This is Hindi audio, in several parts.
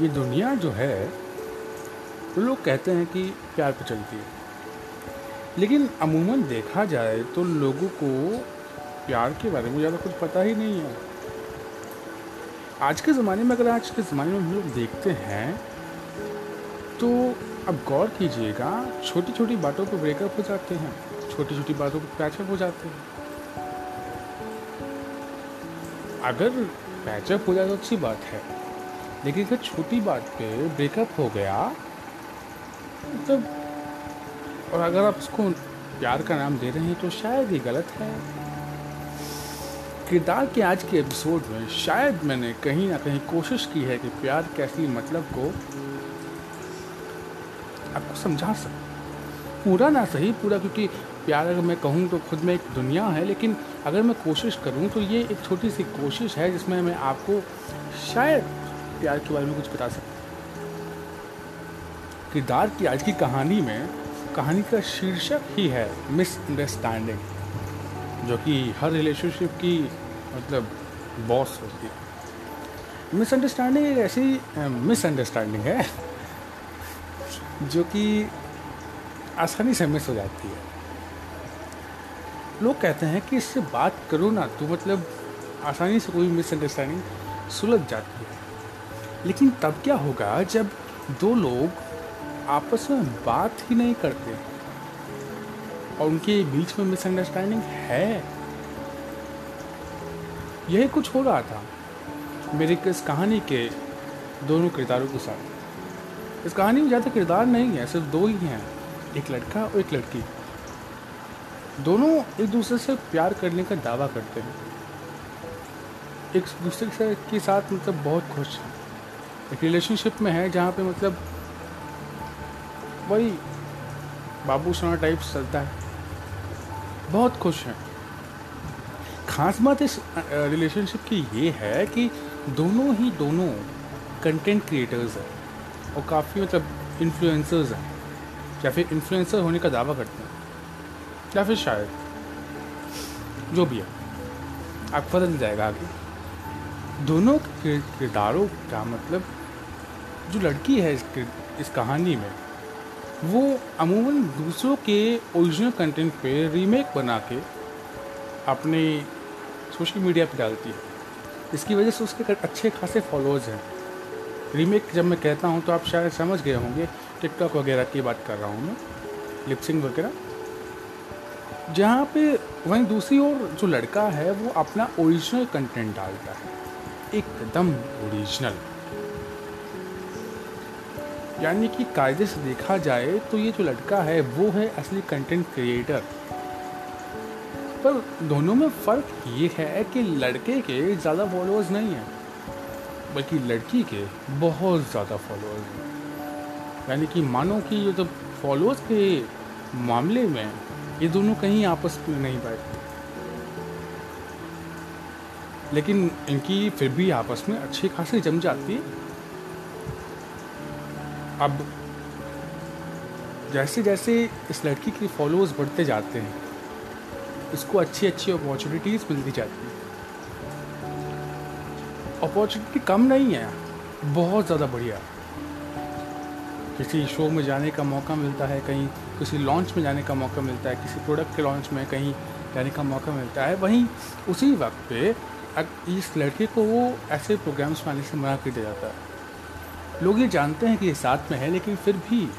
ये दुनिया जो है तो लोग कहते हैं कि प्यार पे चलती है। लेकिन अमूमन देखा जाए तो लोगों को प्यार के बारे में ज़्यादा कुछ पता ही नहीं है। आज के ज़माने में अगर आज के ज़माने में हम लोग देखते हैं तो अब गौर कीजिएगा छोटी छोटी बातों पर ब्रेकअप हो जाते हैं छोटी छोटी बातों पर पैचअप हो जाते हैं। अगर पैचअप हो जाए तो अच्छी बात है। लेकिन अगर छोटी बात पे ब्रेकअप हो गया। मतलब और अगर आप उसको प्यार का नाम दे रहे हैं तो शायद ये गलत है। किरदार के आज के एपिसोड में शायद मैंने कहीं ना कहीं कोशिश की है कि प्यार के असली मतलब को आपको समझा सकूँ। पूरा ना सही, पूरा क्योंकि प्यार अगर मैं कहूँ तो खुद में एक दुनिया है, लेकिन अगर मैं कोशिश करूँ तो ये एक छोटी सी कोशिश है जिसमें मैं आपको शायद प्यार के बारे में कुछ बता सकते किरदार की आज की कहानी में कहानी का शीर्षक ही है मिसअंडरस्टैंडिंग जो कि हर रिलेशनशिप की मतलब बॉस होती है। मिसअंडरस्टैंडिंग एक ऐसी मिसअंडरस्टैंडिंग है, जो कि आसानी से मिस हो जाती है। लोग कहते हैं कि इससे बात करो ना तो मतलब आसानी से कोई मिसअंडरस्टैंडिंग सुलझ जाती है। लेकिन तब क्या होगा जब दो लोग आपस में बात ही नहीं करते? और उनके बीच में मिसअंडरस्टैंडिंग है? यही कुछ हो रहा था मेरी इस कहानी के दोनों किरदारों के साथ। इस कहानी में ज़्यादा किरदार नहीं है, सिर्फ़ दो ही हैं, एक लड़का और एक लड़की। दोनों एक दूसरे से प्यार करने का दावा करते हैं। एक दूसरे के साथ मतलब बहुत खुश हैं। एक रिलेशनशिप में है जहाँ पे मतलब वही बाबू सोना टाइप चलता है। बहुत खुश हैं। खास बात इस रिलेशनशिप की ये है कि दोनों ही दोनों कंटेंट क्रिएटर्स हैं और काफ़ी मतलब इन्फ्लुएंसर्स हैं। या फिर इन्फ्लुएंसर होने का दावा करते हैं। या फिर शायद, जो भी है, आपको पता चल जाएगा आगे। दोनों किरदारों का मतलब जो लड़की है इस इस कहानी में, वो अमूमन दूसरों के ओरिजिनल कंटेंट पे रीमेक बना के अपने सोशल मीडिया पे डालती है। इसकी वजह से उसके अच्छे खासे फॉलोअर्स हैं। रीमेक जब मैं कहता हूँ तो आप शायद समझ गए होंगे टिकटॉक वगैरह की बात कर रहा हूँ मैं लिपसिंग वगैरह। जहाँ पे वहीं दूसरी ओर जो लड़का है, वो अपना ओरिजिनल कंटेंट डालता है। एकदम ओरिजिनल यानी कि कायदे से देखा जाए तो ये जो लड़का है, वो है असली कंटेंट क्रिएटर पर दोनों में फ़र्क ये है कि लड़के के ज़्यादा फॉलोअर्स नहीं हैं, बल्कि लड़की के बहुत ज़्यादा फॉलोअर्स हैं। यानी कि मानो कि ये तो फॉलोअर्स के मामले में ये दोनों कहीं आपस में नहीं बैठते लेकिन इनकी फिर भी आपस में अच्छी खासी जम जाती है। अब जैसे जैसे इस लड़की के फॉलोअर्स बढ़ते जाते हैं, इसको अच्छी अच्छी अपॉर्चुनिटीज़ मिलती जाती हैं। अपॉर्चुनिटी कम नहीं है, बहुत ज़्यादा बढ़िया। किसी शो में जाने का मौका मिलता है, कहीं किसी लॉन्च में जाने का मौका मिलता है, किसी प्रोडक्ट के लॉन्च में कहीं जाने का मौका मिलता है, वहीं उसी वक्त पे इस लड़के को वो ऐसे प्रोग्राम्स में आने से मना कर दिया जाता है। लोग ये जानते हैं कि ये साथ में है, लेकिन फिर भी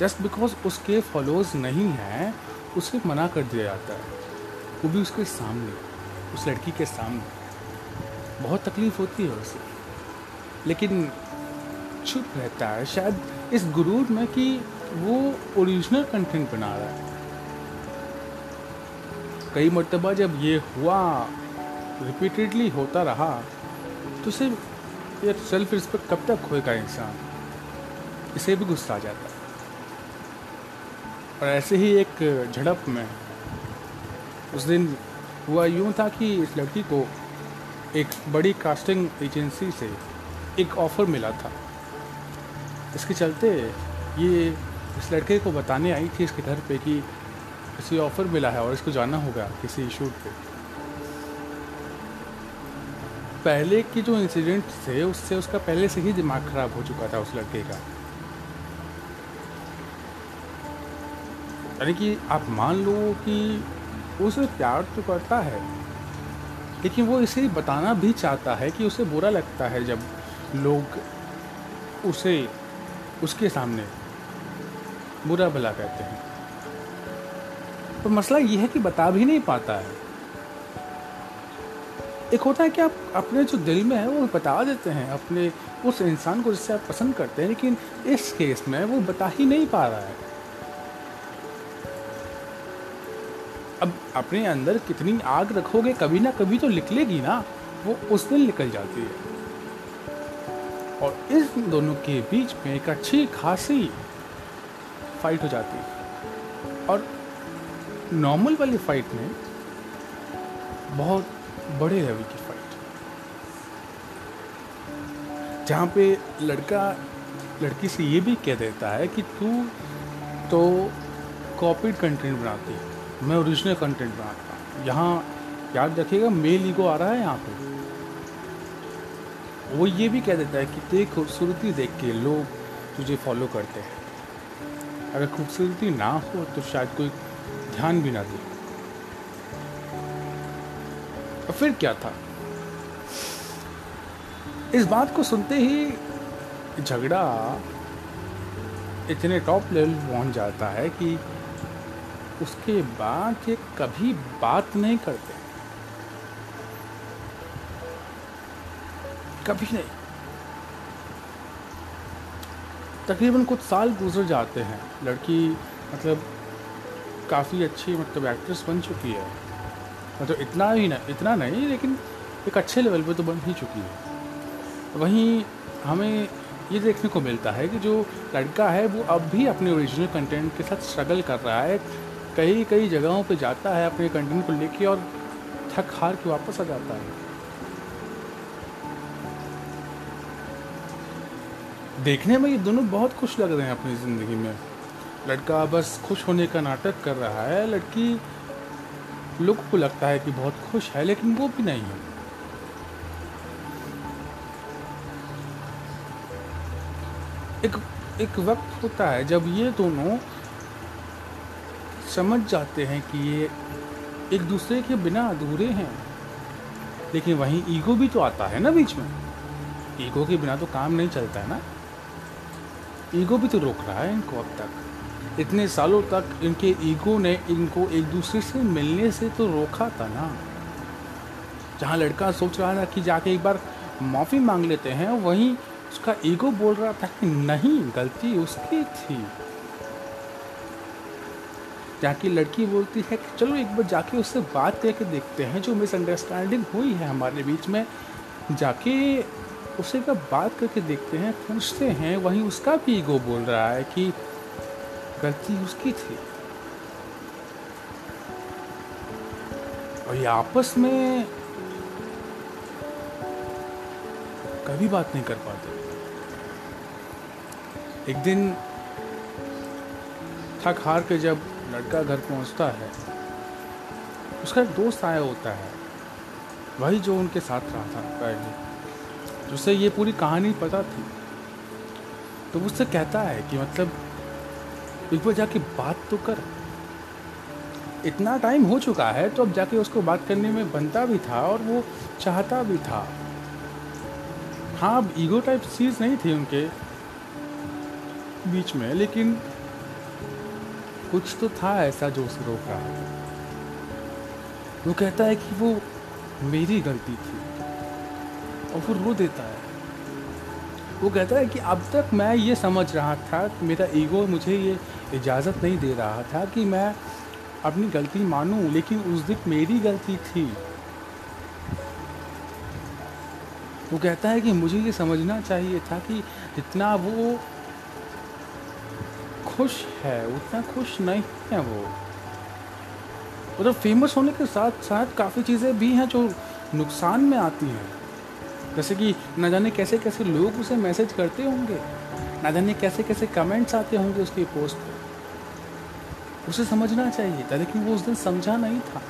जस्ट बिकॉज़ उसके फॉलोअर्स नहीं हैं, उसे मना कर दिया जाता है। वो भी उसके सामने, उस लड़की के सामने। बहुत तकलीफ़ होती है उसे। लेकिन चुप रहता है। शायद इस गुरूर में कि वो ओरिजिनल कंटेंट बना रहा है। कई मरतबा जब ये हुआ रिपीटेडली होता रहा तो सिर्फ़ ये सेल्फ रिस्पेक्ट कब तक होएगा इंसान? इसे भी गुस्सा आ जाता है। और ऐसे ही एक झड़प में उस दिन हुआ यूँ था कि इस लड़की को एक बड़ी कास्टिंग एजेंसी से एक ऑफ़र मिला था। इसके चलते ये इस लड़के को बताने आई थी इसके घर पे कि किसी ऑफ़र मिला है और इसको जाना होगा किसी शूट पे। पहले के जो इंसिडेंट थे, उससे उसका पहले से ही दिमाग खराब हो चुका था उस लड़के का। यानी कि आप मान लो कि उसे प्यार तो करता है, लेकिन वो इसे बताना भी चाहता है कि उसे बुरा लगता है जब लोग उसे, उसके सामने बुरा भला कहते हैं। तो मसला ये है कि बता भी नहीं पाता है। एक होता है कि आप अपने जो दिल में है, वो बता देते हैं अपने उस इंसान को जिससे आप पसंद करते हैं, लेकिन इस केस में वो बता ही नहीं पा रहा है। अब अपने अंदर कितनी आग रखोगे, कभी ना कभी तो निकलेगी ना, वो उस दिन निकल जाती है। और इस दोनों के बीच में एक अच्छी खासी फाइट हो जाती है। और नॉर्मल वाली फाइट में बहुत बड़े लेवल की फाइट जहाँ पे लड़का, लड़की से ये भी कह देता है कि तू तो कॉपीड कंटेंट बनाती है। मैं ओरिजिनल कंटेंट बनाता हूँ। यहाँ याद रखिएगा मेल ईगो आ रहा है यहाँ पे। वो ये भी कह देता है कि तेरी खूबसूरती देख के लोग तुझे फॉलो करते हैं। अगर खूबसूरती ना हो तो शायद कोई ध्यान भी ना दे। और फिर क्या था? इस बात को सुनते ही झगड़ा इतने टॉप लेवल पहुँच जाता है कि उसके बाद ये कभी बात नहीं करते। कभी नहीं। तकरीबन कुछ साल गुजर जाते हैं। लड़की मतलब काफ़ी अच्छी मतलब एक्ट्रेस बन चुकी है। मतलब इतना ही ना, इतना नहीं, लेकिन एक अच्छे लेवल पे तो बन ही चुकी है। वहीं हमें ये देखने को मिलता है कि जो लड़का है, वो अब भी अपने ओरिजिनल कंटेंट के साथ स्ट्रगल कर रहा है, कई कई जगहों पे जाता है अपने कंटेंट को लेके और थक हार के वापस आ जाता है। देखने में ये दोनों बहुत खुश लग रहे हैं अपनी ज़िंदगी में। लड़का बस खुश होने का नाटक कर रहा है, लड़की लोगों को लगता है कि बहुत खुश है, लेकिन वो भी नहीं है। एक एक वक्त होता है जब ये दोनों समझ जाते हैं कि ये एक दूसरे के बिना अधूरे हैं। लेकिन वहीं ईगो भी तो आता है ना बीच में। ईगो के बिना तो काम नहीं चलता है ना। ईगो भी तो रोक रहा है इनको अब तक। इतने सालों तक इनके ईगो ने इनको एक दूसरे से मिलने से तो रोका था ना। जहाँ लड़का सोच रहा था कि जाके एक बार माफ़ी मांग लेते हैं, वहीं उसका ईगो बोल रहा था कि नहीं, गलती उसकी थी। जाके लड़की बोलती है कि चलो एक बार जाके उससे बात करके देखते हैं, जो मिसअंडरस्टैंडिंग हुई है हमारे बीच में। जाके उससे बात करके देखते हैं, पूछते हैं, वहीं उसका भी ईगो बोल रहा है कि गलती उसकी थी। और ये आपस में कभी बात नहीं कर पाते। एक दिन थक हार के जब लड़का घर पहुँचता है, उसका एक दोस्त आया होता है, वही जो उनके साथ रहा था पहले उसे ये पूरी कहानी पता थी। तो उससे कहता है कि मतलब एक बार जाके बात तो कर। इतना टाइम हो चुका है तो अब जाके उसको बात करने में बनता भी था और वो चाहता भी था। हाँ अब ईगो टाइप चीज़ नहीं थी उनके बीच में, लेकिन कुछ तो था ऐसा जो उसे रोक रहा था वो कहता है कि वो मेरी गलती थी और फिर रो देता है। वो कहता है कि अब तक मैं ये समझ रहा था मेरा ईगो मुझे ये इजाज़त नहीं दे रहा था कि मैं अपनी गलती मानूं, लेकिन उस दिन मेरी गलती थी। वो कहता है कि मुझे ये समझना चाहिए था कि जितना वो खुश है, उतना खुश नहीं है वो। मतलब फ़ेमस होने के साथ साथ काफ़ी चीज़ें भी हैं जो नुकसान में आती हैं। जैसे कि न जाने कैसे कैसे लोग उसे मैसेज करते होंगे, न जाने कैसे कैसे कमेंट्स आते होंगे उसकी पोस्ट पर उसे समझना चाहिए था। लेकिन वो उस दिन समझा नहीं था।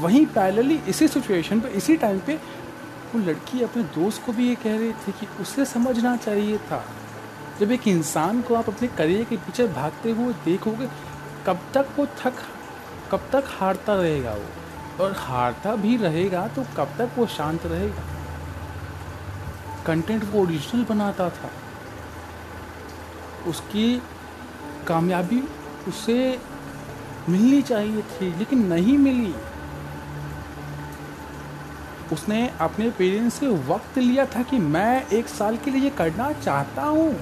वहीं पैरेलली इसी सिचुएशन पे, इसी टाइम पे, वो लड़की अपने दोस्त को भी ये कह रही थी कि उसे समझना चाहिए था। जब एक इंसान को आप अपने करियर के पीछे भागते हुए देखोगे, कब तक वो थक, कब तक हारता रहेगा वो? और हारता भी रहेगा तो कब तक वो शांत रहेगा? कंटेंट वो ओरिजिनल बनाता था। उसकी कामयाबी उसे मिलनी चाहिए थी, लेकिन नहीं मिली। उसने अपने पेरेंट्स से वक्त लिया था कि मैं एक साल के लिए करना चाहता हूँ।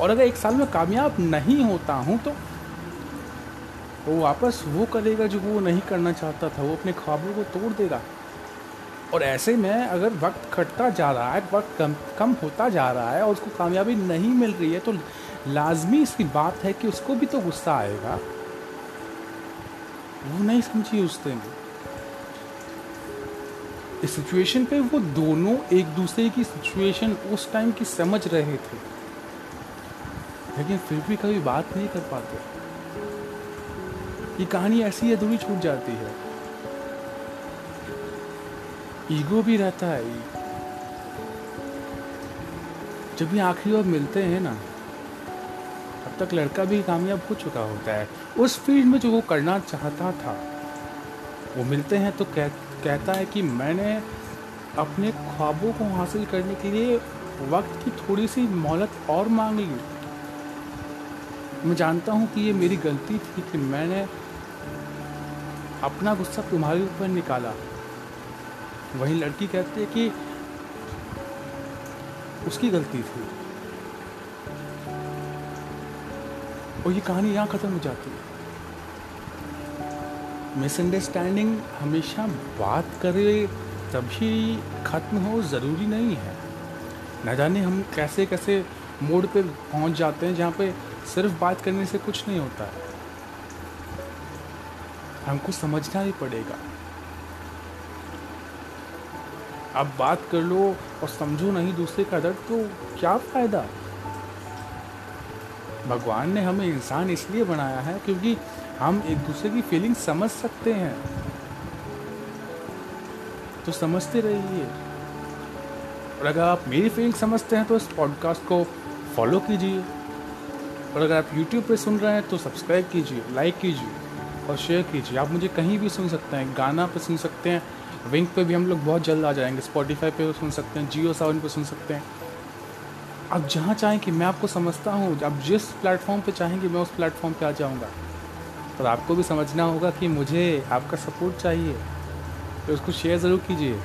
और अगर एक साल में कामयाब नहीं होता हूँ तो वो वापस वो करेगा जो वो नहीं करना चाहता था, वो अपने ख्वाबों को तोड़ देगा। और ऐसे में अगर वक्त कटता जा रहा है, वक्त कम कम होता जा रहा है और उसको कामयाबी नहीं मिल रही है तो लाजमी इसकी बात है कि उसको भी तो गुस्सा आएगा। वो नहीं समझी उस दिन। इस सिचुएशन पे वो दोनों एक दूसरे की सिचुएशन उस टाइम की समझ रहे थे। लेकिन फिर भी कभी बात नहीं कर पाते। ये कहानी ऐसी अधूरी छूट जाती है। ईगो भी रहता है। जब भी आखिरी बार मिलते हैं ना तक लड़का भी कामयाब हो चुका होता है। उस फ़ील्ड में जो वो करना चाहता था, वो मिलते हैं तो कह, कहता है कि मैंने अपने ख्वाबों को हासिल करने के लिए वक्त की थोड़ी सी मोहलत और मांग। ली मैं जानता हूँ कि ये मेरी गलती थी कि मैंने अपना गुस्सा तुम्हारे ऊपर निकाला। वही लड़की कहती है कि उसकी गलती थी। और ये कहानी यहाँ ख़त्म हो जाती है। मिसअंडरस्टैंडिंग हमेशा बात करे तभी ख़त्म हो ज़रूरी नहीं है। न जाने हम कैसे कैसे मोड पे पहुँच जाते हैं जहाँ पे सिर्फ़ बात करने से कुछ नहीं होता। है हमको समझना ही पड़ेगा। अब बात कर लो और समझो नहीं दूसरे का दर्द तो क्या फ़ायदा? भगवान ने हमें इंसान इसलिए बनाया है क्योंकि हम एक दूसरे की फीलिंग समझ सकते हैं। तो समझते रहिए। और अगर आप मेरी फीलिंग समझते हैं तो इस पॉडकास्ट को फॉलो कीजिए। और अगर आप यूट्यूब पर सुन रहे हैं तो सब्सक्राइब कीजिए लाइक कीजिए और शेयर कीजिए। आप मुझे कहीं भी सुन सकते हैं, गाना पर सुन सकते हैं विंक पे भी हम लोग बहुत जल्द आ जाएँगे स्पॉटीफाई पे सुन सकते हैं जियो सावन पे सुन सकते हैं। आप जहाँ चाहें कि मैं आपको समझता हूँ, आप जिस प्लेटफॉर्म पे चाहेंगे मैं उस प्लेटफॉर्म पे आ जाऊँगा। और आपको भी समझना होगा कि मुझे आपका सपोर्ट चाहिए। तो उसको शेयर ज़रूर कीजिए।